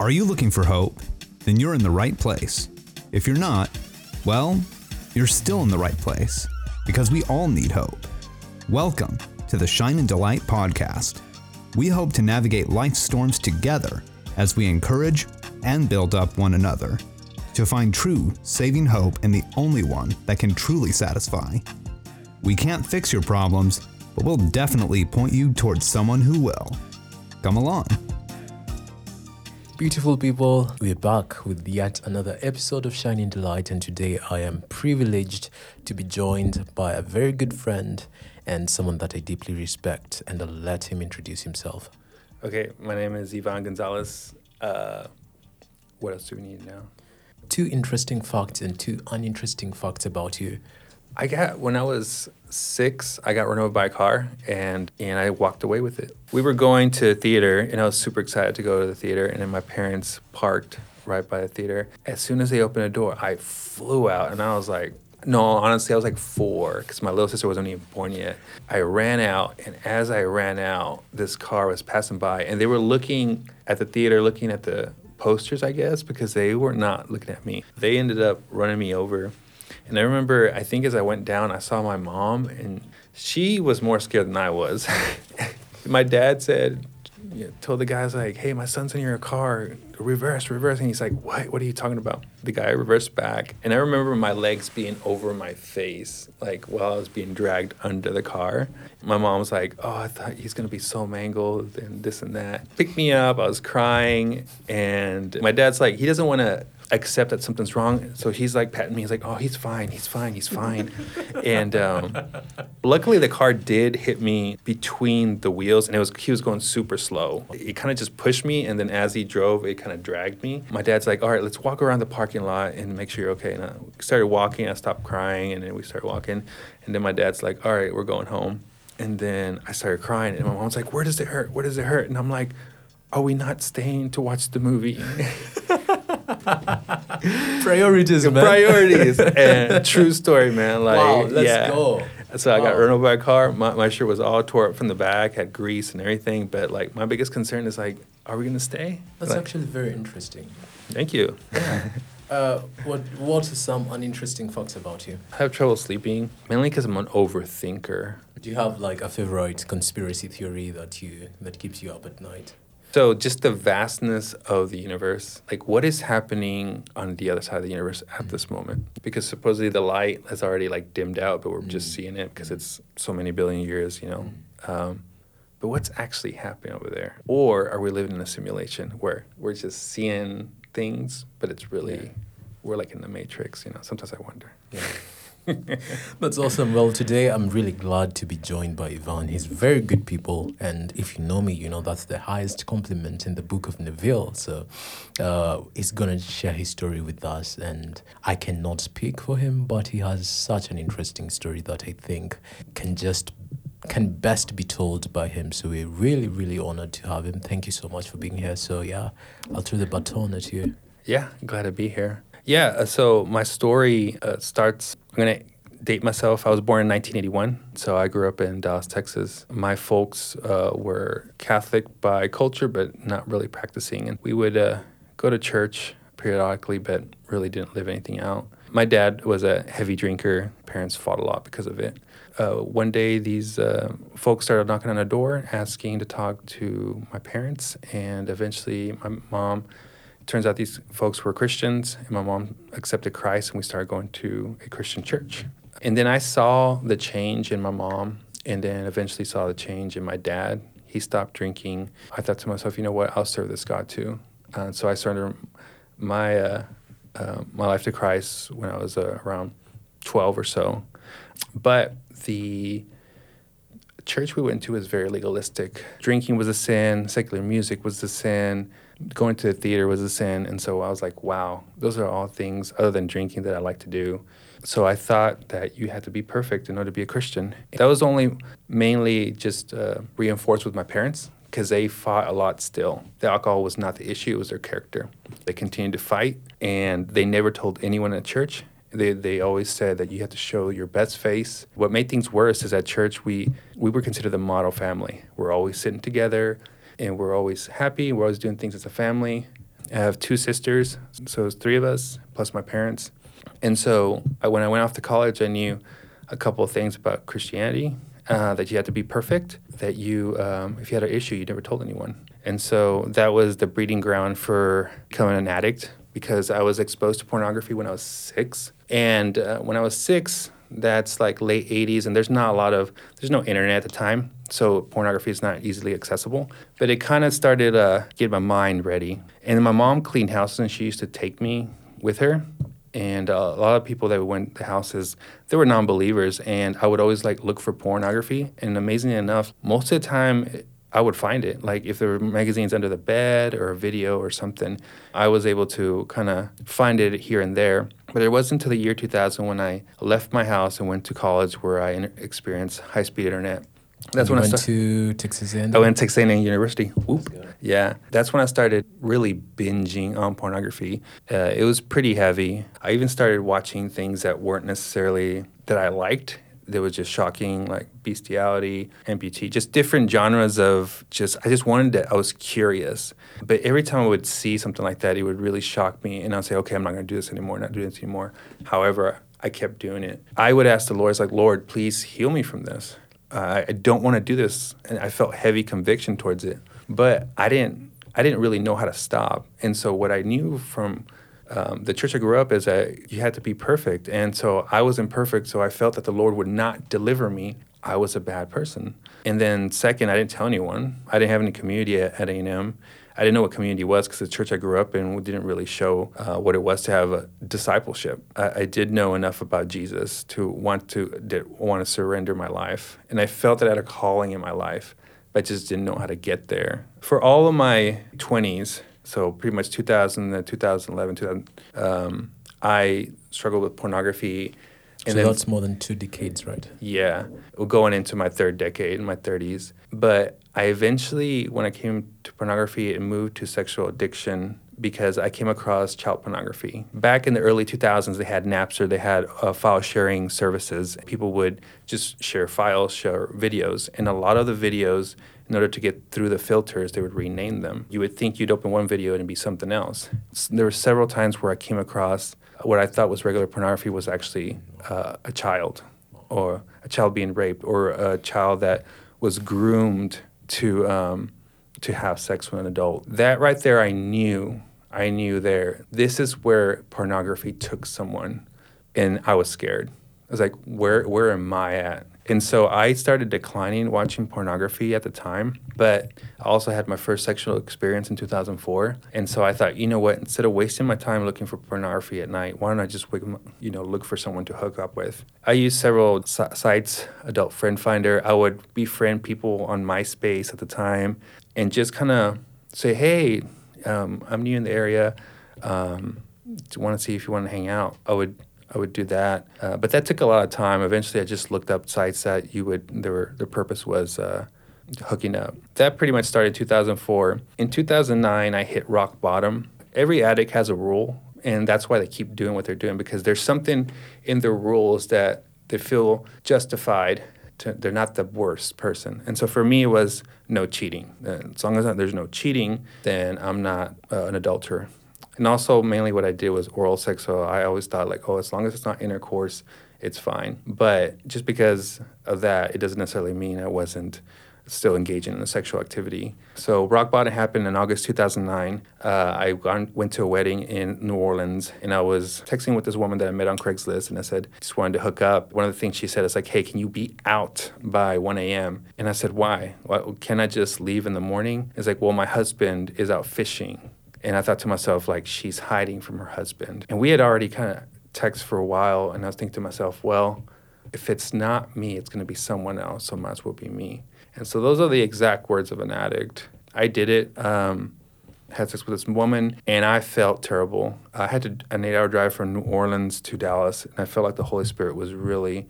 Are you looking for hope? Then you're in the right place. If you're not, well, you're still in the right place because we all need hope. Welcome to the Shine and Delight podcast. We hope to navigate life's storms together as we encourage and build up one another to find true saving hope in the only one that can truly satisfy. We can't fix your problems, but we'll definitely point you towards someone who will. Come along. Beautiful people, we're back with yet another episode of Shine and Delight, and today I am privileged to be joined by a very good friend and someone that I deeply respect, and I'll let him introduce himself. Okay, my name is Ivan Gonzalez. Uh, what else do we need now? Two interesting facts and two uninteresting facts about you. I got when I was six, I got run over by a car and and I walked away with it. We were going to theater and I was super excited to go to the theater and then my parents parked right by the theater. As soon as they opened the door, I flew out and I was like no, honestly, I was like four because my little sister wasn't even born yet. I ran out, and as I ran out, this car was passing by, and they were looking at the theater, looking at the posters, I guess, because they were not looking at me. They ended up running me over and I remember, I think as I went down, I saw my mom, and she was more scared than I was. my dad said, you know, told the guys like, "Hey, my son's in your car. Reverse, reverse." And he's like, "What? What are you talking about?" The guy reversed back, and I remember my legs being over my face, like while I was being dragged under the car. My mom was like, "Oh, I thought he's gonna be so mangled and this and that." Picked me up. I was crying, and my dad's like, he doesn't want to accept that something's wrong. So he's like patting me. He's like, "Oh, he's fine. He's fine. He's fine." and um, luckily, the car did hit me between the wheels, and it was he was going super slow. It kind of just pushed me, and then as he drove, it kind of dragged me. My dad's like, "All right, let's walk around the parking lot and make sure you're okay." And I started walking. I stopped crying, and then we started walking. And then my dad's like, "All right, we're going home." And then I started crying, and my mom's like, "Where does it hurt? Where does it hurt?" And I'm like, "Are we not staying to watch the movie?" Priorities, man. Priorities. and true story, man. Like, wow, let's yeah. go. So I got Wow. run over by a car. My, my shirt was all tore up from the back, had grease and everything. But like, my biggest concern is like, are we gonna stay? That's Like, actually very interesting. Thank you. Uh, what What are some uninteresting facts about you? I have trouble sleeping mainly because I'm an overthinker. Do you have like a favorite conspiracy theory that you that keeps you up at night? So just the vastness of the universe, like what is happening on the other side of the universe at this mm. moment? Because supposedly the light has already like dimmed out, but we're just mm. seeing it because it's so many billion years, you know. Mm. Um, but what's actually happening over there? Or are we living in a simulation where we're just seeing things, but it's really Yeah. we're like in the matrix, you know? Sometimes I wonder. Yeah. That's awesome. Well, today I'm really glad to be joined by Ivan. He's very good people, and if you know me, you know that's the highest compliment in the book of Neville. So, uh, he's gonna share his story with us, and I cannot speak for him, but he has such an interesting story that I think can just can best be told by him. So we're really, really honored to have him. Thank you so much for being here. So yeah, I'll throw the baton at you. Yeah, glad to be here. Yeah, uh, so my story uh, starts. I'm gonna date myself. I was born in 1981, so I grew up in Dallas, Texas. My folks uh, were Catholic by culture, but not really practicing, and we would uh, go to church periodically, but really didn't live anything out. My dad was a heavy drinker. Parents fought a lot because of it. Uh, one day, these uh, folks started knocking on the door, asking to talk to my parents, and eventually, my mom turns out these folks were Christians, and my mom accepted Christ, and we started going to a Christian church. And then I saw the change in my mom, and then eventually saw the change in my dad. He stopped drinking. I thought to myself, you know what? I'll serve this God too. And so I surrendered my uh, uh, my life to Christ when I was uh, around 12 or so. But the church we went to was very legalistic. Drinking was a sin, secular music was a sin, going to the theater was a sin. And so I was like, wow, those are all things other than drinking that I like to do. So I thought that you had to be perfect in order to be a Christian. That was only mainly just uh, reinforced with my parents because they fought a lot still. The alcohol was not the issue, it was their character. They continued to fight and they never told anyone at church. They, they always said that you have to show your best face. What made things worse is at church, we, we were considered the model family. We're always sitting together and we're always happy. We're always doing things as a family. I have two sisters, so it's three of us plus my parents. And so I, when I went off to college, I knew a couple of things about Christianity. Uh, that you had to be perfect. That you, um, if you had an issue, you never told anyone. And so that was the breeding ground for becoming an addict because I was exposed to pornography when I was six. And uh, when I was six, that's like late 80s, and there's not a lot of, there's no internet at the time. So pornography is not easily accessible. But it kind of started uh, getting my mind ready. And my mom cleaned houses, and she used to take me with her. And uh, a lot of people that went to houses, they were non-believers, and I would always like look for pornography. And amazingly enough, most of the time I would find it. Like if there were magazines under the bed or a video or something, I was able to kind of find it here and there. But it wasn't until the year 2000 when I left my house and went to college where I experienced high speed internet. That's you when I started. to Texas A&M. I went to Texas A&M University. Whoop. Yeah, that's when I started really binging on pornography. Uh, it was pretty heavy. I even started watching things that weren't necessarily that I liked there was just shocking like bestiality, amputee, just different genres of just I just wanted to I was curious. But every time I would see something like that, it would really shock me and I'd say, Okay, I'm not gonna do this anymore, not do this anymore. However, I kept doing it. I would ask the Lord, it's like, Lord, please heal me from this. Uh, I don't want to do this. And I felt heavy conviction towards it. But I didn't I didn't really know how to stop. And so what I knew from um, the church I grew up is that you had to be perfect. And so I was imperfect, so I felt that the Lord would not deliver me. I was a bad person. And then second, I didn't tell anyone. I didn't have any community at, at A&M. I didn't know what community was because the church I grew up in didn't really show uh, what it was to have a discipleship. I, I, did know enough about Jesus to want to want to surrender my life, and I felt that I had a calling in my life, but I just didn't know how to get there. For all of my 20s, so pretty much 2000 to 2011, 2000, um, I struggled with pornography. And so then, that's more than two decades, right? Yeah, going into my third decade in my 30s. But I eventually, when I came to pornography, it moved to sexual addiction because I came across child pornography. Back in the early 2000s, they had Napster, they had uh, file sharing services. People would just share files, share videos, and a lot of the videos in order to get through the filters, they would rename them. You would think you'd open one video and it'd be something else. There were several times where I came across what I thought was regular pornography was actually uh, a child, or a child being raped, or a child that was groomed to um, to have sex with an adult. That right there, I knew. I knew there. This is where pornography took someone, and I was scared. I was like, where where am I at? And so I started declining watching pornography at the time, but I also had my first sexual experience in 2004. And so I thought, you know what, instead of wasting my time looking for pornography at night, why don't I just you know, look for someone to hook up with? I used several sites, Adult Friend Finder. I would befriend people on MySpace at the time and just kind of say, hey, um, I'm new in the area. Um, want to see if you want to hang out. I would I would do that. Uh, but that took a lot of time. Eventually, I just looked up sites that you would. There were the purpose was uh, hooking up. That pretty much started 2004. In 2009, I hit rock bottom. Every addict has a rule, and that's why they keep doing what they're doing because there's something in their rules that they feel justified. To, they're not the worst person. And so for me, it was no cheating. As long as there's no cheating, then I'm not uh, an adulterer and also mainly what I did was oral sex. So I always thought like, oh, as long as it's not intercourse, it's fine. But just because of that, it doesn't necessarily mean I wasn't still engaging in sexual activity. So rock bottom happened in August 2009. Uh, I went to a wedding in New Orleans, and I was texting with this woman that I met on Craigslist, and I said, just wanted to hook up. One of the things she said is like, hey, can you be out by 1 a.m.? And I said, why? why? Can I just leave in the morning? It's like, well, my husband is out fishing. And I thought to myself, like, she's hiding from her husband. And we had already kind of texted for a while. And I was thinking to myself, well, if it's not me, it's going to be someone else. So it might as well be me. And so those are the exact words of an addict. I did it. Um, had sex with this woman, and I felt terrible. I had to, an eight-hour drive from New Orleans to Dallas, and I felt like the Holy Spirit was really,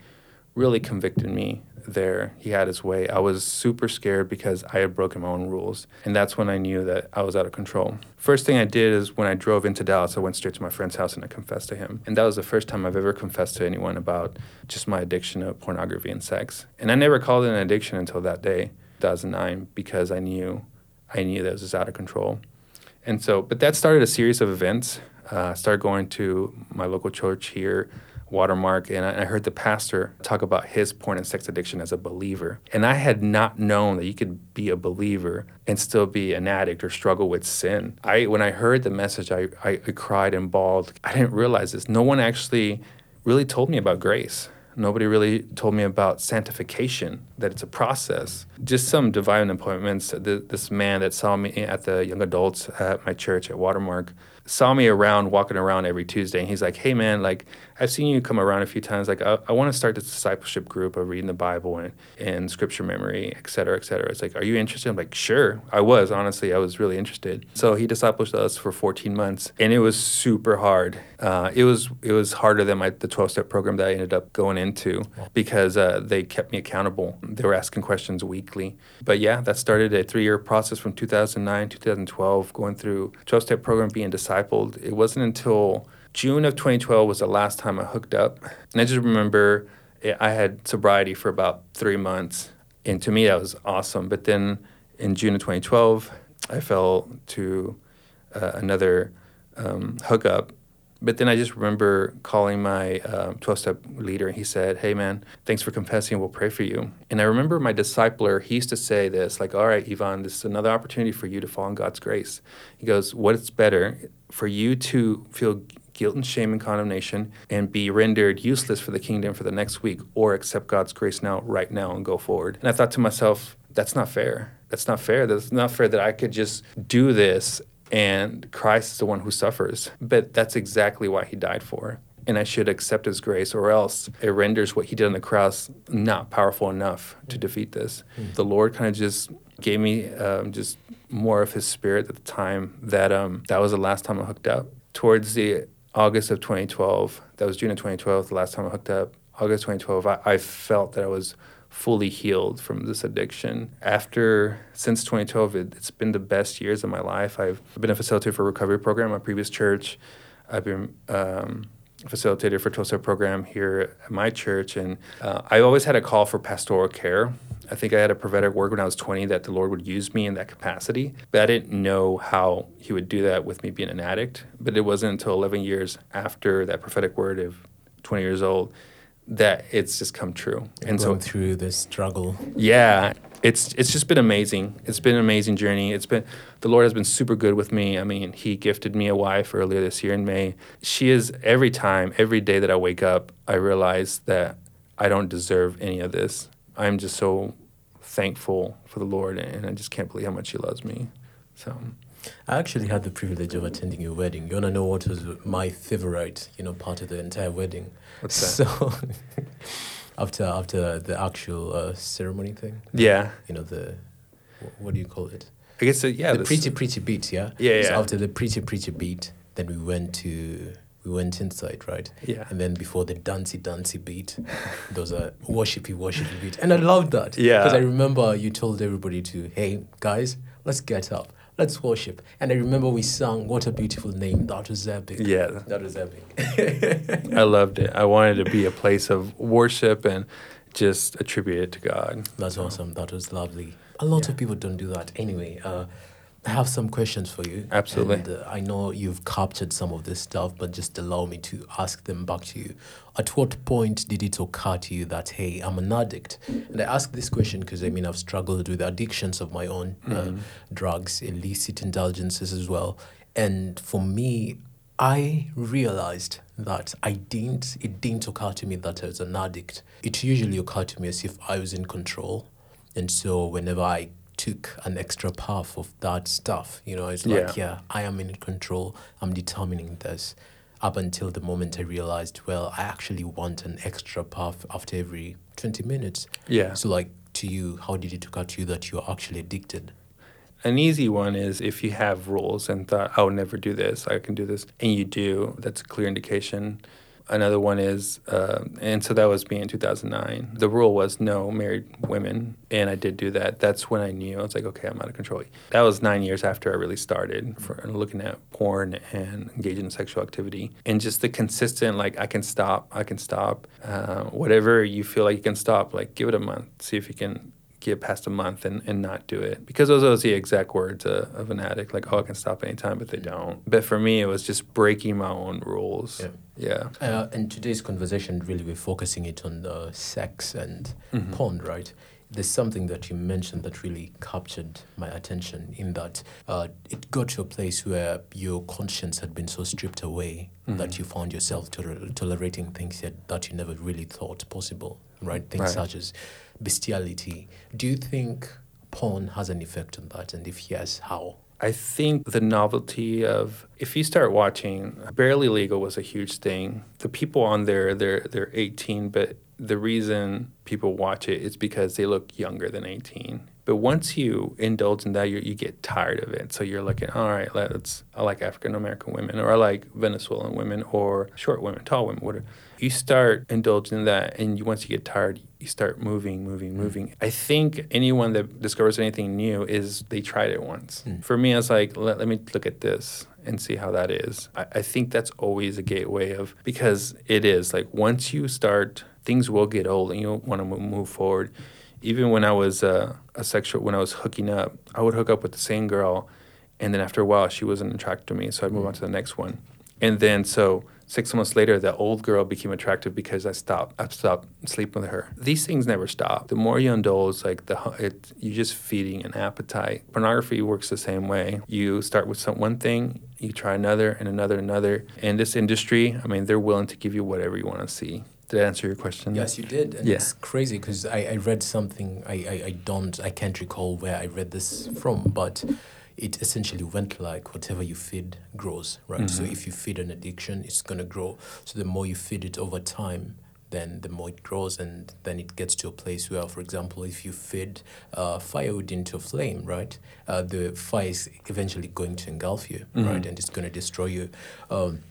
really convicted me there. He had his way. I was super scared because I had broken my own rules. And that's when I knew that I was out of control. First thing I did is when I drove into Dallas, I went straight to my friend's house and I confessed to him. And that was the first time I've ever confessed to anyone about just my addiction to pornography and sex. And I never called it an addiction until that day, 2009, because I knew I knew that it was out of control. And so, but that started a series of events. Uh, I started going to my local church here, Watermark, and I, heard the pastor talk about his porn and sex addiction as a believer. And I had not known that you could be a believer and still be an addict or struggle with sin. I when I heard the message, I, I, I cried and bawled. I didn't realize this. No one actually really told me about grace. Nobody really told me about sanctification, that it's a process. Just some divine appointments. This man that saw me at the young adults at my church at Watermark saw me around walking around every Tuesday, and he's like, "Hey, man, like I've seen you come around a few times. Like I, I want to start this discipleship group of reading the Bible and, and scripture memory, et cetera, et cetera. It's like, are you interested? I'm like, sure. I was honestly, I was really interested. So he discipled us for 14 months, and it was super hard. Uh, it was it was harder than my the 12 step program that I ended up going into because uh, they kept me accountable. They were asking questions weekly. But yeah, that started a three year process from 2009 2012, going through 12 step program, being discipled. It wasn't until June of 2012 was the last time I hooked up. And I just remember I had sobriety for about three months. And to me, that was awesome. But then in June of 2012, I fell to uh, another um, hookup. But then I just remember calling my 12 uh, step leader. And He said, Hey, man, thanks for confessing. We'll pray for you. And I remember my discipler, he used to say this, like, All right, Ivan, this is another opportunity for you to fall in God's grace. He goes, What's better for you to feel guilt and shame and condemnation and be rendered useless for the kingdom for the next week or accept God's grace now, right now, and go forward. And I thought to myself, that's not fair. That's not fair. That's not fair that I could just do this and Christ is the one who suffers. But that's exactly why he died for. And I should accept his grace, or else it renders what he did on the cross not powerful enough to defeat this. Mm-hmm. The Lord kind of just gave me um, just more of his spirit at the time that um, that was the last time I hooked up. Towards the August of 2012, that was June of 2012, the last time I hooked up. August 2012, I, I felt that I was fully healed from this addiction. After, since 2012, it, has been the best years of my life. I've been a facilitator for a recovery program at my previous church. I've been um, facilitator for 12 program here at my church. And uh, I always had a call for pastoral care. I think I had a prophetic word when I was 20 that the Lord would use me in that capacity. But I didn't know how He would do that with me being an addict. But it wasn't until 11 years after that prophetic word of 20 years old that it's just come true. And Going so through the struggle. Yeah, it's it's just been amazing. It's been an amazing journey. It's been the Lord has been super good with me. I mean, He gifted me a wife earlier this year in May. She is every time, every day that I wake up, I realize that I don't deserve any of this. I'm just so thankful for the Lord, and I just can't believe how much He loves me. So. I actually had the privilege of attending your wedding. You wanna know what was my favorite, you know, part of the entire wedding? What's that? So, after after the actual uh, ceremony thing. Yeah. You know the, what do you call it? I guess uh, yeah. The pretty pretty beat, yeah. Yeah, yeah. After the pretty pretty beat, then we went to we went inside, right? Yeah. And then before the dancey dancey beat, there was a worshipy worshipy beat, and I loved that. Yeah. Because I remember you told everybody to, hey guys, let's get up let's worship. And I remember we sang What a Beautiful Name. That was epic. Yeah. That was epic. I loved it. I wanted to be a place of worship and just attribute it to God. That's awesome. That was lovely. A lot yeah. of people don't do that anyway. Uh, have some questions for you. Absolutely. And, uh, I know you've captured some of this stuff, but just allow me to ask them back to you. At what point did it occur to you that, hey, I'm an addict? And I ask this question because I mean, I've struggled with addictions of my own, uh, mm-hmm. uh, drugs, illicit indulgences as well. And for me, I realized that I didn't, it didn't occur to me that I was an addict. It usually occurred to me as if I was in control. And so whenever I took an extra puff of that stuff. You know, it's like, yeah. yeah, I am in control. I'm determining this. Up until the moment I realized, well, I actually want an extra puff after every 20 minutes. Yeah. So, like, to you, how did it occur to you that you're actually addicted? An easy one is if you have rules and thought, I'll never do this, I can do this, and you do, that's a clear indication Another one is, uh, and so that was me in 2009. The rule was no married women, and I did do that. That's when I knew I was like, okay, I'm out of control. That was nine years after I really started for looking at porn and engaging in sexual activity, and just the consistent like I can stop, I can stop, uh, whatever you feel like you can stop, like give it a month, see if you can get past a month and, and not do it because those are the exact words uh, of an addict like oh i can stop anytime but they don't but for me it was just breaking my own rules Yeah. yeah, Uh, and today's conversation really we're focusing it on uh, sex and Mhm. porn, right? There's something that you mentioned that really captured my attention in that uh, it got to a place where your conscience had been so stripped away that Mhm. you found yourself toler- tolerating things that, that you never really thought possible, right? Things Right. such as bestiality. Do you think porn has an effect on that? And if yes, how? I think the novelty of if you start watching, barely legal was a huge thing. The people on there, they're they're 18, but the reason people watch it is because they look younger than 18. But once you indulge in that, you you get tired of it. So you're looking, all right, let's. I like African American women, or I like Venezuelan women, or short women, tall women, whatever. You start indulging in that, and you, once you get tired, you start moving, moving, moving. I think anyone that discovers anything new is they tried it once. Mm. For me, I was like, let, let me look at this and see how that is. I, I think that's always a gateway of because it is like once you start, things will get old, and you want to move forward. Even when I was uh, a sexual, when I was hooking up, I would hook up with the same girl, and then after a while, she wasn't attracted to me, so I'd move on to the next one. And then so six months later, that old girl became attractive because I stopped. I stopped sleeping with her. These things never stop. The more you indulge, like the it, you're just feeding an appetite. Pornography works the same way. You start with some one thing, you try another and another, and another. In this industry, I mean, they're willing to give you whatever you want to see. Did I answer your question? Yes, you did. And Yeah. it's crazy because I, I read something, I, I, I don't, I can't recall where I read this from, but it essentially went like whatever you feed grows, right? So Mhm. if you feed an addiction, it's going to grow. So the more you feed it over time, then the more it grows, and then it gets to a place where, for example, if you feed uh, firewood into a flame, right, uh, the fire is eventually going to engulf you, right, Mhm. and it's going to destroy you. Um,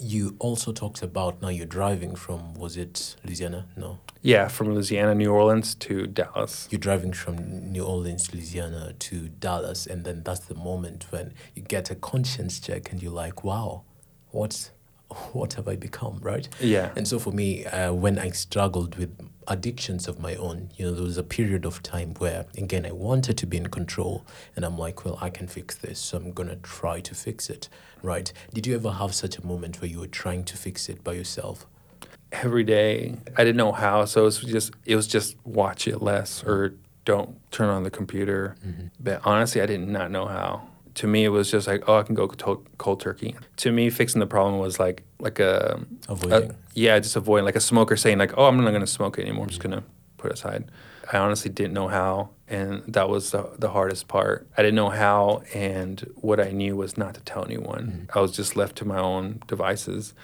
you also talked about now you're driving from was it Louisiana? No, Yeah, from Louisiana, New Orleans to Dallas. you're driving from New Orleans, Louisiana to Dallas, and then that's the moment when you get a conscience check and you're like, wow, what's what have I become, right? Yeah. And so for me, uh, when I struggled with addictions of my own, you know, there was a period of time where, again, I wanted to be in control, and I'm like, well, I can fix this, so I'm gonna try to fix it, right? Did you ever have such a moment where you were trying to fix it by yourself? every day. I didn't know how, so it was just it was just watch it less or don't turn on the computer. Mm-hmm. But honestly, I did not know how. To me, it was just like, oh, I can go cold, cold turkey. To me, fixing the problem was like like a, Avoiding. a yeah, just avoiding like a smoker saying like, oh, I'm not going to smoke it anymore. I'm just going to put it aside. I honestly didn't know how, and that was the, the hardest part. I didn't know how, and what I knew was not to tell anyone. Mm-hmm. I was just left to my own devices.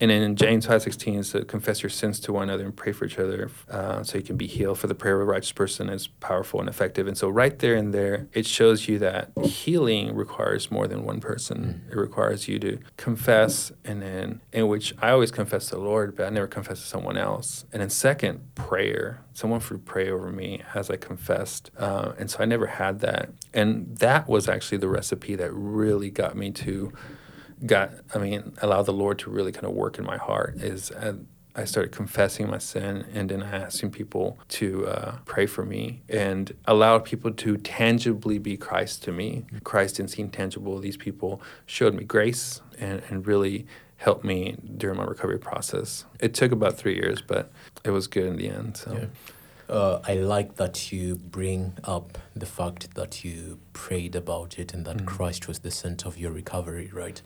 And then in James 5.16 is to confess your sins to one another and pray for each other uh, so you can be healed. For the prayer of a righteous person is powerful and effective. And so right there and there, it shows you that healing requires more than one person. It requires you to confess and then, in which I always confess to the Lord, but I never confess to someone else. And then second, prayer. Someone would pray over me as I confessed. Uh, and so I never had that. And that was actually the recipe that really got me to got i mean allowed the lord to really kind of work in my heart is uh, i started confessing my sin and then asking people to uh, pray for me and allowed people to tangibly be christ to me christ didn't seem tangible these people showed me grace and, and really helped me during my recovery process it took about three years but it was good in the end so Yeah. Uh, I like that you bring up the fact that you prayed about it and that Mhm. Christ was the center of your recovery, right?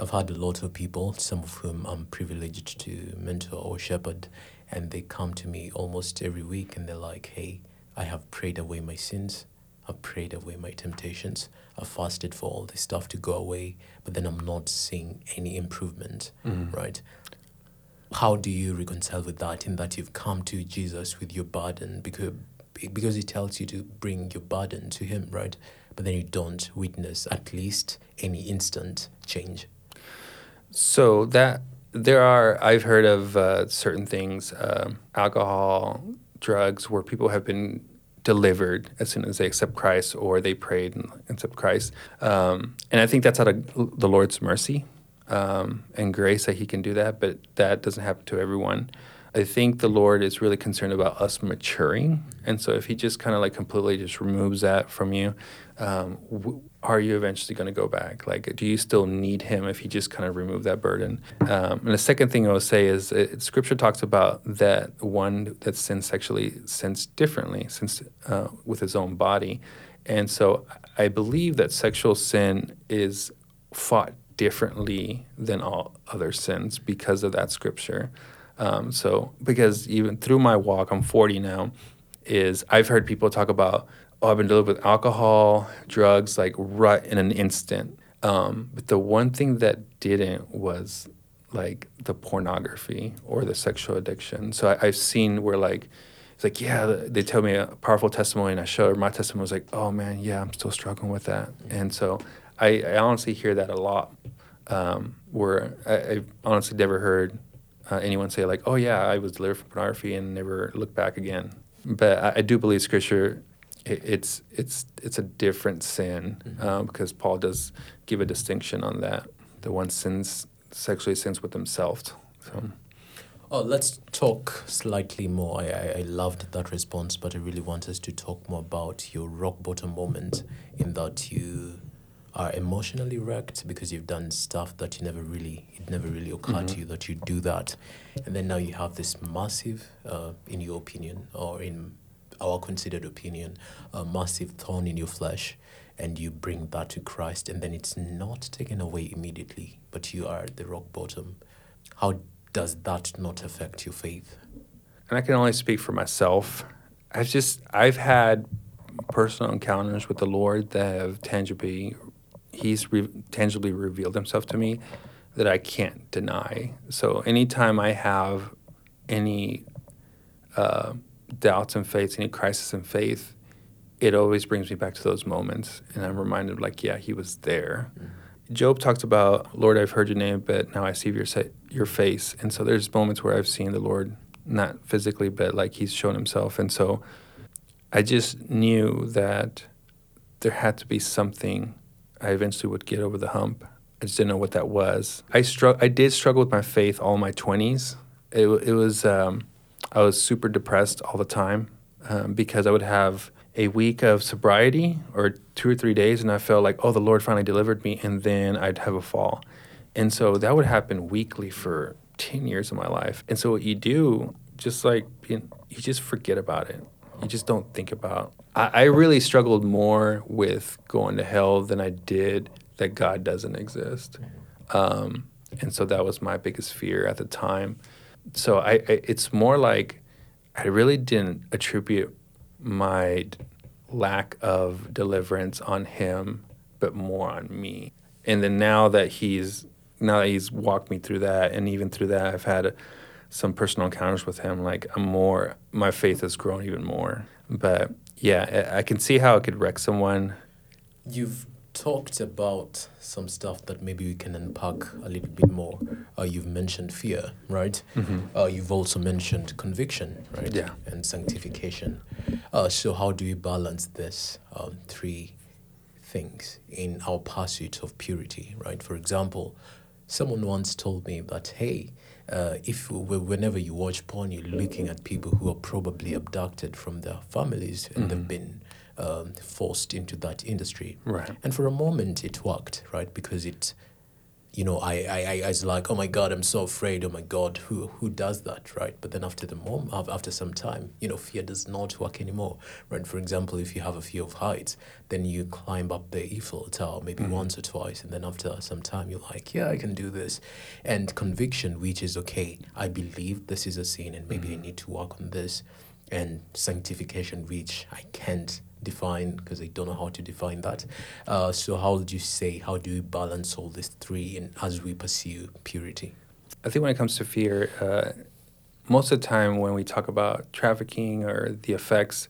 I've had a lot of people, some of whom I'm privileged to mentor or shepherd, and they come to me almost every week and they're like, hey, I have prayed away my sins. I've prayed away my temptations. I've fasted for all this stuff to go away, but then I'm not seeing any improvement, Mhm. right? how do you reconcile with that in that you've come to Jesus with your burden because because he tells you to bring your burden to him, right? But then you don't witness at least any instant change. So that there are, I've heard of uh, certain things, um, alcohol, drugs, where people have been delivered as soon as they accept Christ or they prayed and accept Christ. Um, and I think that's out of the Lord's mercy um, and grace that He can do that, but that doesn't happen to everyone. I think the Lord is really concerned about us maturing. And so if He just kind of like completely just removes that from you, um, w- are you eventually going to go back? Like, do you still need Him if He just kind of removed that burden? Um, and the second thing I would say is it, Scripture talks about that one that sins sexually sins differently, sins uh, with his own body. And so I believe that sexual sin is fought differently than all other sins because of that scripture. Um, so, because even through my walk, I'm 40 now, is I've heard people talk about, I've been delivered with alcohol, drugs, like right in an instant. Um, but the one thing that didn't was like the pornography or the sexual addiction. So I, I've seen where like, it's like, yeah, they tell me a powerful testimony, and I show her my testimony. was like, oh man, yeah, I'm still struggling with that. And so I, I honestly hear that a lot. Um, where I, I've honestly never heard uh, anyone say like, "Oh yeah, I was delivered from pornography and never looked back again." But I, I do believe Scripture, it, it's it's it's a different sin mm-hmm. um, because Paul does give a distinction on that. The one sins sexually sins with himself. So. Oh, let's talk slightly more. I, I, I loved that response, but I really want us to talk more about your rock bottom moment in that you are emotionally wrecked because you've done stuff that you never really it never really occurred mm-hmm. to you that you do that and then now you have this massive uh, in your opinion or in our considered opinion a massive thorn in your flesh and you bring that to Christ and then it's not taken away immediately but you are at the rock bottom. How does that not affect your faith? And I can only speak for myself. I've just I've had personal encounters with the Lord that have tangibly he's re- tangibly revealed himself to me that I can't deny. So anytime I have any uh, doubts and faith, any crisis in faith, it always brings me back to those moments, and I'm reminded, like, yeah, he was there. Mm-hmm. Job talks about, Lord, I've heard your name, but now I see your your face, and so there's moments where I've seen the Lord, not physically, but like He's shown Himself, and so I just knew that there had to be something I eventually would get over the hump. I just didn't know what that was. I str- I did struggle with my faith all my 20s. It, it was, um, I was super depressed all the time um, because I would have a week of sobriety or two or three days, and I felt like, oh, the Lord finally delivered me, and then I'd have a fall. And so that would happen weekly for 10 years of my life. And so what you do, just like you just forget about it. You just don't think about I, I really struggled more with going to hell than I did that God doesn't exist. Um, and so that was my biggest fear at the time. So I, I, it's more like I really didn't attribute my lack of deliverance on him, but more on me. And then now that he's now that he's walked me through that, and even through that, I've had some personal encounters with him. Like I'm more, my faith has grown even more. But yeah, I can see how it could wreck someone. You've talked about some stuff that maybe we can unpack a little bit more. Uh, you've mentioned fear, right? Mm-hmm. Uh, you've also mentioned conviction, right? Yeah. And sanctification. Uh, so, how do we balance this um, three things in our pursuit of purity, right? For example, someone once told me that, hey, uh, if whenever you watch porn, you're looking at people who are probably abducted from their families and mm-hmm. they've been um, forced into that industry. Right. And for a moment, it worked, right? Because it you know, I, I, I was like, oh my God, I'm so afraid. Oh my God, who who does that, right? But then after the mom, after some time, you know, fear does not work anymore, right? For example, if you have a fear of heights, then you climb up the Eiffel Tower maybe mm-hmm. once or twice, and then after some time, you're like, yeah, I can do this, and conviction, which is okay, I believe this is a sin, and maybe mm-hmm. I need to work on this, and sanctification, which I can't define because I don't know how to define that. Uh, so how would you say how do you balance all these three and as we pursue purity? I think when it comes to fear, uh, most of the time when we talk about trafficking or the effects,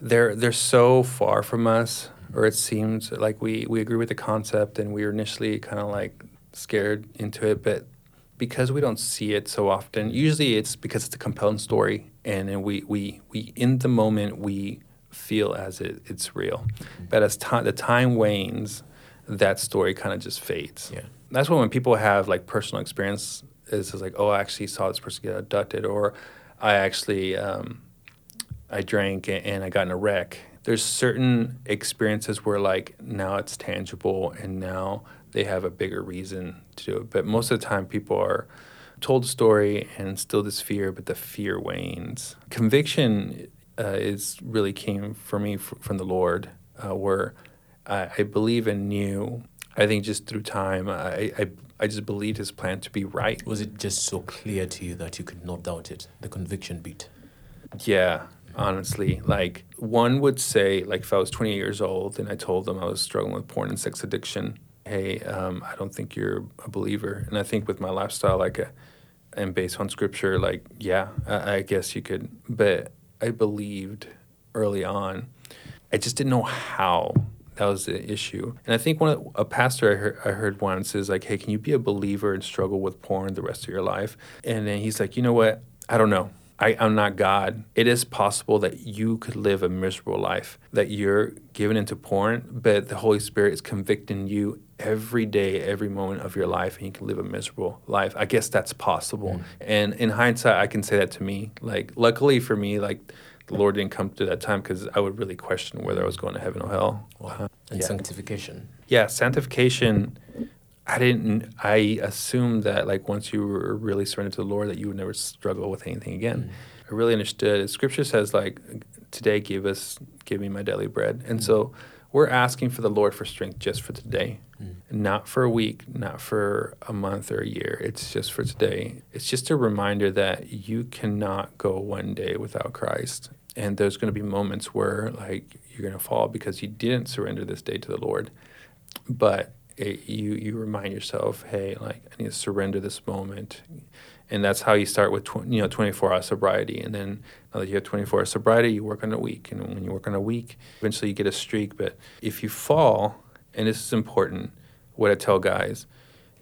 they're they're so far from us, or it seems like we we agree with the concept and we were initially kind of like scared into it, but because we don't see it so often, usually it's because it's a compelling story, and, and we we we in the moment we feel as it, it's real. But as time the time wanes, that story kind of just fades. Yeah. That's when when people have like personal experience is like, oh, I actually saw this person get abducted, or I actually um, I drank and I got in a wreck. There's certain experiences where like now it's tangible and now they have a bigger reason to do it. But most of the time, people are told a story and still this fear, but the fear wanes. Conviction uh, is really came for me f- from the Lord, uh, where I, I believe and knew. I think just through time, I, I I just believed His plan to be right. Was it just so clear to you that you could not doubt it? The conviction beat. Yeah, honestly. Like one would say, like if I was 28 years old and I told them I was struggling with porn and sex addiction, hey, um, I don't think you're a believer. And I think with my lifestyle, like, a, and based on scripture, like, yeah, I, I guess you could. But I believed early on. I just didn't know how. That was the issue. And I think one a pastor I heard, I heard once is like, hey, can you be a believer and struggle with porn the rest of your life? And then he's like, you know what? I don't know. I, I'm not God. It is possible that you could live a miserable life, that you're given into porn, but the Holy Spirit is convicting you every day, every moment of your life, and you can live a miserable life. I guess that's possible. Mm. And in hindsight, I can say that to me. Like, luckily for me, like, the Lord didn't come to that time because I would really question whether I was going to heaven or hell. Wow. And yeah. sanctification. Yeah, sanctification I didn't. I assumed that like once you were really surrendered to the Lord, that you would never struggle with anything again. Mm. I really understood. Scripture says like, "Today give us, give me my daily bread," and mm. so we're asking for the Lord for strength just for today, mm. not for a week, not for a month or a year. It's just for today. It's just a reminder that you cannot go one day without Christ, and there's going to be moments where like you're going to fall because you didn't surrender this day to the Lord, but it, you you remind yourself, hey, like I need to surrender this moment, and that's how you start with tw- you know 24 hour sobriety, and then now that you have 24 hour sobriety, you work on a week, and when you work on a week, eventually you get a streak. But if you fall, and this is important, what I tell guys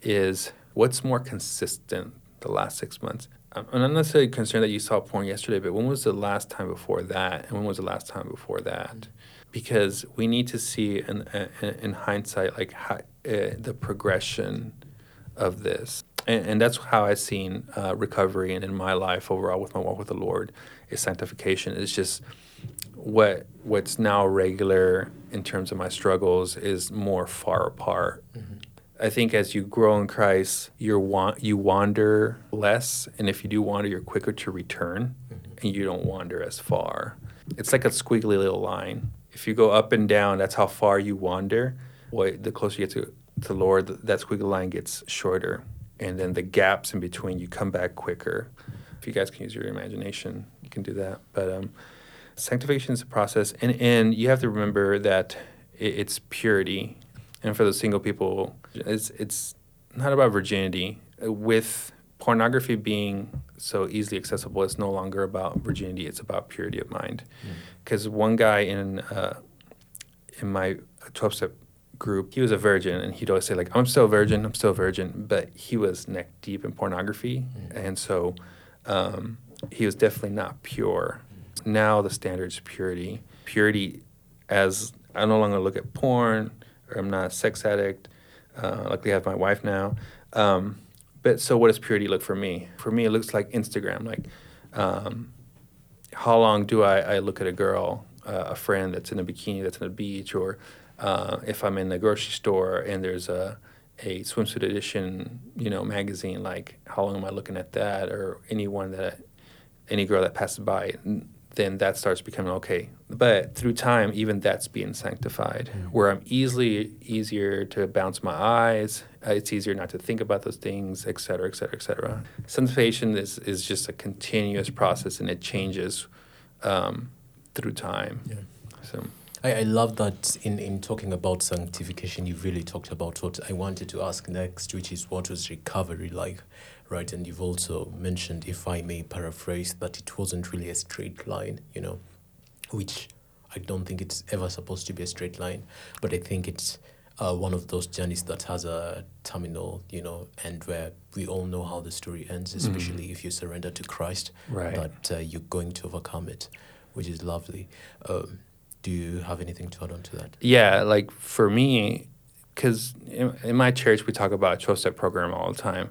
is what's more consistent the last six months. I'm not necessarily concerned that you saw porn yesterday, but when was the last time before that, and when was the last time before that? Because we need to see in in, in hindsight like how uh, the progression of this. And, and, that's how I've seen uh, recovery and in my life overall with my walk with the Lord is sanctification. It's just what what's now regular in terms of my struggles is more far apart. Mm-hmm. I think as you grow in Christ, you want you wander less, and if you do wander, you're quicker to return, mm-hmm. and you don't wander as far. It's like a squiggly little line. If you go up and down, that's how far you wander what the closer you get to the Lord, that squiggly line gets shorter, and then the gaps in between you come back quicker. If you guys can use your imagination, you can do that. But um, sanctification is a process, and and you have to remember that it, it's purity. And for the single people, it's it's not about virginity. With pornography being so easily accessible, it's no longer about virginity. It's about purity of mind. Because mm. one guy in uh, in my twelve step group, he was a virgin, and he'd always say like, "I'm still a virgin, I'm still a virgin," but he was neck deep in pornography, mm-hmm. and so um, he was definitely not pure. Mm-hmm. Now the standard's purity. Purity, as I no longer look at porn, or I'm not a sex addict. Uh, luckily, I have my wife now. Um, but so, what does purity look for me? For me, it looks like Instagram. Like, um, how long do I, I look at a girl, uh, a friend that's in a bikini, that's in a beach, or uh, if I'm in the grocery store and there's a a swimsuit edition, you know, magazine, like how long am I looking at that, or anyone that any girl that passes by, then that starts becoming okay. But through time, even that's being sanctified, mm-hmm. where I'm easily easier to bounce my eyes. Uh, it's easier not to think about those things, et cetera, et cetera, et cetera. Sanctification is, is just a continuous process, and it changes um, through time. Yeah. So. I, I love that in, in talking about sanctification, you really talked about what I wanted to ask next, which is what was recovery like, right? And you've also mentioned, if I may paraphrase, that it wasn't really a straight line, you know, which I don't think it's ever supposed to be a straight line, but I think it's uh, one of those journeys that has a terminal, you know, and where we all know how the story ends, mm-hmm. especially mm-hmm. if you surrender to Christ, right. that uh, you're going to overcome it, which is lovely. Um, do you have anything to add on to that? Yeah, like for me, because in, in, my church we talk about 12 step program all the time.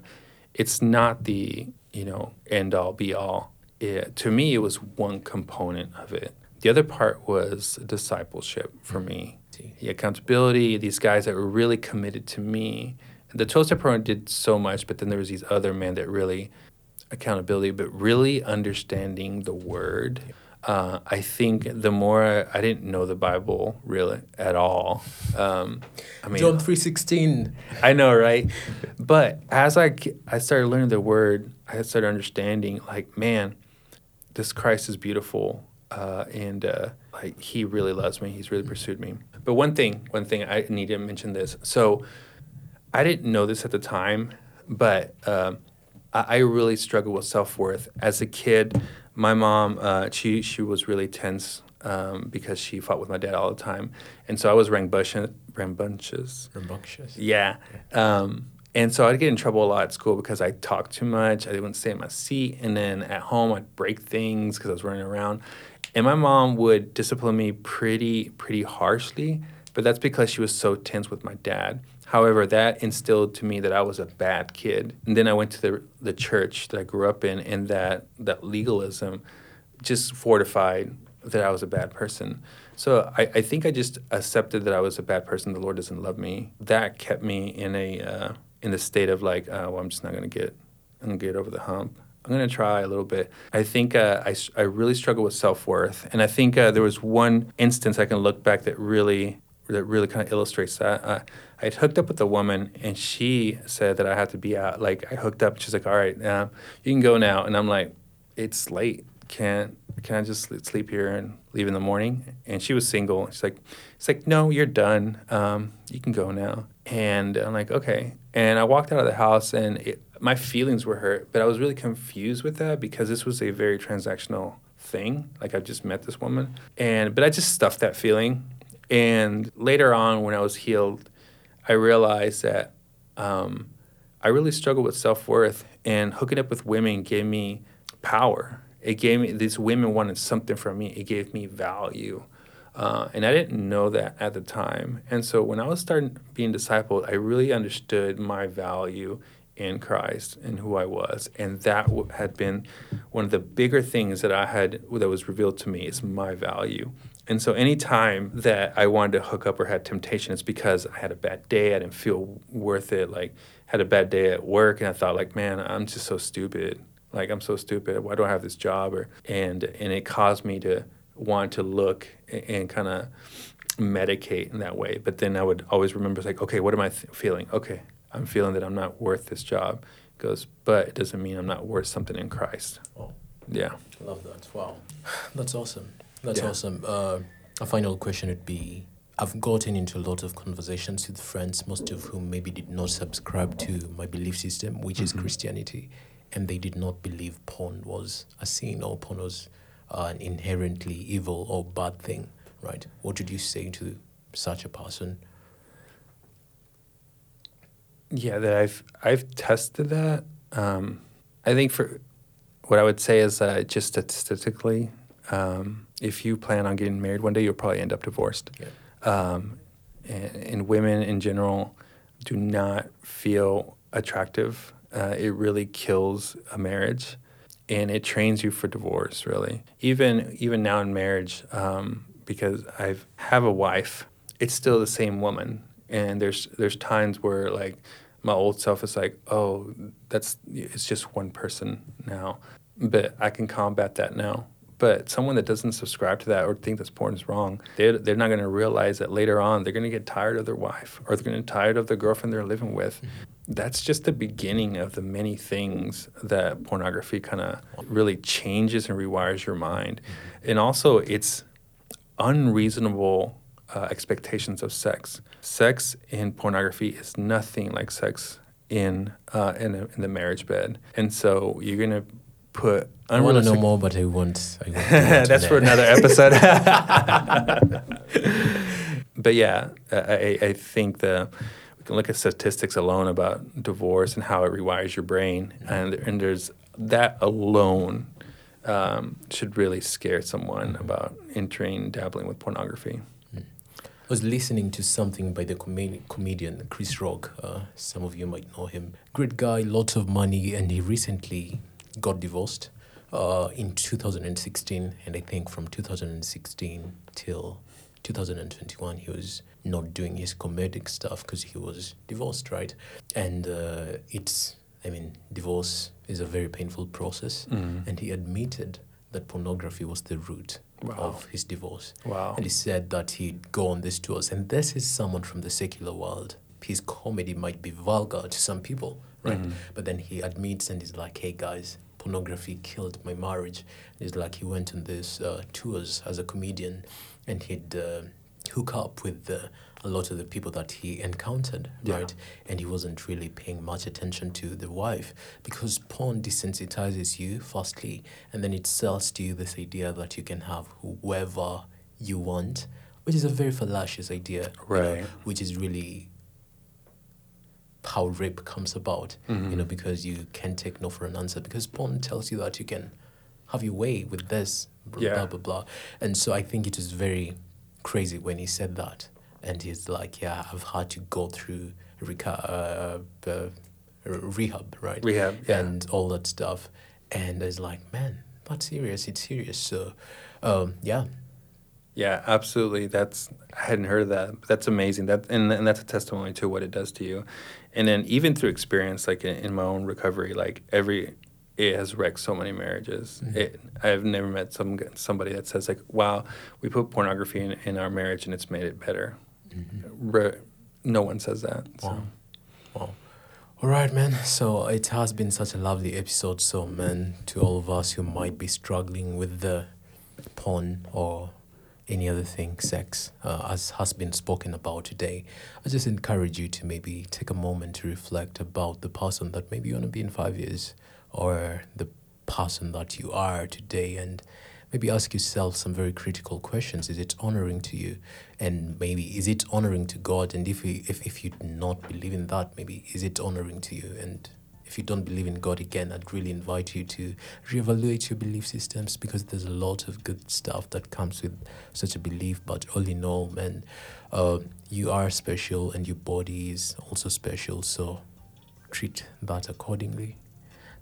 it's not the you know end all be all. It, to me, it was one component of it. The other part was discipleship for me. Mm-hmm. The accountability, these guys that were really committed to me. The 12 step program did so much, but then there was these other men that really accountability, but really understanding the word. Uh, I think the more I, I, didn't know the Bible really at all. Um, I mean, John three sixteen. I know, right? But as I I started learning the word, I started understanding. Like, man, this Christ is beautiful, uh, and uh, like He really loves me. He's really pursued me. But one thing, one thing I need to mention this. So, I didn't know this at the time, but. Um, I really struggled with self worth as a kid. My mom, uh, she she was really tense um, because she fought with my dad all the time, and so I was rambunctious. Rambunctious. Rambunctious. Yeah. Um, and so I'd get in trouble a lot at school because I talked too much. I didn't stay in my seat, and then at home I'd break things because I was running around. And my mom would discipline me pretty pretty harshly, but that's because she was so tense with my dad. However, that instilled to me that I was a bad kid. And then I went to the the church that I grew up in, and that that legalism just fortified that I was a bad person. So I, I think I just accepted that I was a bad person. The Lord doesn't love me. That kept me in a uh, in the state of like, uh, well, I'm just not gonna get I'm gonna get over the hump. I'm gonna try a little bit. I think uh, I I really struggle with self worth, and I think uh, there was one instance I can look back that really that really kind of illustrates that. Uh, I hooked up with a woman, and she said that I had to be out. Like I hooked up, she's like, "All right, now you can go now," and I'm like, "It's late. Can't can I just sleep here and leave in the morning?" And she was single. She's like, "It's like no, you're done. Um, you can go now." And I'm like, "Okay." And I walked out of the house, and it, my feelings were hurt, but I was really confused with that because this was a very transactional thing. Like I just met this woman, and but I just stuffed that feeling and later on, when I was healed, I realized that um, I really struggled with self worth, and hooking up with women gave me power. It gave me these women wanted something from me. It gave me value, uh, and I didn't know that at the time. And so when I was starting being discipled, I really understood my value in Christ and who I was, and that had been one of the bigger things that I had that was revealed to me is my value. And so anytime that I wanted to hook up or had temptation, it's because I had a bad day. I didn't feel worth it. Like had a bad day at work, and I thought like, man, I'm just so stupid. Like I'm so stupid. Why do I have this job? Or and and it caused me to want to look and, and kind of medicate in that way. But then I would always remember like, okay, what am I th- feeling? Okay, I'm feeling that I'm not worth this job. It goes, but it doesn't mean I'm not worth something in Christ. Oh, yeah. Love that. Wow, that's awesome. That's yeah. awesome. Uh, a final question would be I've gotten into a lot of conversations with friends, most of whom maybe did not subscribe to my belief system, which mm-hmm. is Christianity, and they did not believe porn was a sin or porn was uh, an inherently evil or bad thing, right? What would you say to such a person? Yeah, that I've I've tested that. Um, I think for what I would say is that just statistically, um, if you plan on getting married one day, you'll probably end up divorced. Yeah. Um, and, and, women in general do not feel attractive. Uh, it really kills a marriage, and it trains you for divorce. Really, even even now in marriage, um, because I have a wife, it's still the same woman, and there's there's times where like my old self is like, oh, that's it's just one person now, but I can combat that now but someone that doesn't subscribe to that or think that porn is wrong, they're, they're not going to realize that later on they're going to get tired of their wife or they're going to get tired of the girlfriend they're living with. Mm-hmm. That's just the beginning of the many things that pornography kind of really changes and rewires your mind. Mm-hmm. And also, it's unreasonable uh, expectations of sex. Sex in pornography is nothing like sex in uh, in, a, in the marriage bed, and so you're gonna put I want to know more, but I won't. I won't That's for another episode. but yeah, I, I think the we can look at statistics alone about divorce and how it rewires your brain, and and there's that alone um, should really scare someone about entering dabbling with pornography. I was listening to something by the com- comedian Chris Rock. Uh, some of you might know him. Great guy, lots of money, and he recently got divorced uh, in 2016. And I think from 2016 till 2021, he was not doing his comedic stuff because he was divorced, right? And uh, it's, I mean, divorce is a very painful process. Mm. And he admitted that pornography was the root Wow. of his divorce. Wow. And he said that he'd go on these tours. And this is someone from the secular world. His comedy might be vulgar to some people, right? Mhm. But then he admits and he's like, hey guys, pornography killed my marriage. It's like, he went on these uh, tours as a comedian and he'd uh, hook up with uh, a lot of the people that he encountered, Yeah. right? And he wasn't really paying much attention to the wife because porn desensitizes you, firstly, and then it sells to you this idea that you can have whoever you want, which is a very fallacious idea, you know, Right. which is really how rape comes about, you know, because you can't take no for an answer because porn tells you that you can have your way with this, blah, Yeah. blah, blah, blah. And so I think it was very crazy when he said that. And he's like, yeah, I've had to go through reca- uh, uh, rehab, right? Rehab, yeah. And all that stuff. And it's like, man, that's serious. It's serious. So, um, yeah. Yeah, absolutely. That's I hadn't heard of that. That's amazing. That and and that's a testimony to what it does to you. And then even through experience, like in, in my own recovery, like every it has wrecked so many marriages. Mhm. It, I've never met some somebody that says like, "Wow, we put pornography in, in our marriage and it's made it better." Re- no one says that. So. Wow. Wow. All right, man. So it has been such a lovely episode. So, man, to all of us who might be struggling with the porn or any other thing, sex, uh, as has been spoken about today, I just encourage you to maybe take a moment to reflect about the person that maybe you want to be in five years or the person that you are today and maybe ask yourself some very critical questions. Is it honoring to you? And maybe is it honoring to God? And if you, if, if you do not believe in that, maybe is it honoring to you? And if you don't believe in God again, I'd really invite you to reevaluate your belief systems because there's a lot of good stuff that comes with such a belief. But all in all, man, uh, you are special and your body is also special. So treat that accordingly.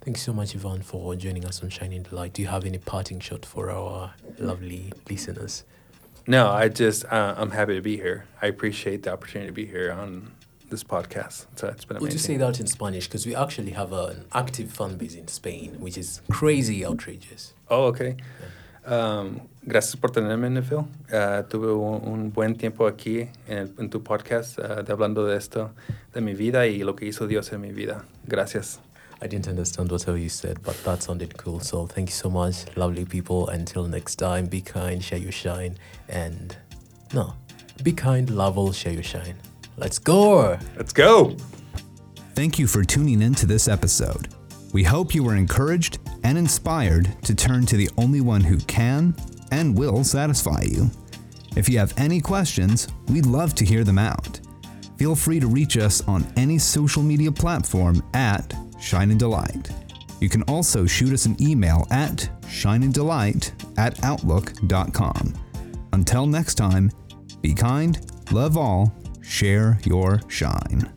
Thanks so much, Yvonne, for joining us on Shine and Delight. Do you have any parting shot for our lovely listeners? No, I just uh, I'm happy to be here. I appreciate the opportunity to be here on this podcast. So it's been amazing. Would you say that in Spanish? Because we actually have an active fan base in Spain, which is crazy outrageous. Oh, ok. Um, gracias por tenerme, Nefil. Uh, tuve un, un buen tiempo aquí en, el- en tu podcast uh, de hablando de esto, de mi vida y lo que hizo Dios en mi vida. Gracias. I didn't understand whatever you said, but that sounded cool. So thank you so much, lovely people. Until next time, be kind, share your shine, and no, be kind, love all, share your shine. Let's go! Let's go! Thank you for tuning in to this episode. We hope you were encouraged and inspired to turn to the only one who can and will satisfy you. If you have any questions, we'd love to hear them out. Feel free to reach us on any social media platform at Shine and Delight. You can also shoot us an email at shineanddelight at outlook.com. Until next time, be kind, love all, share your shine.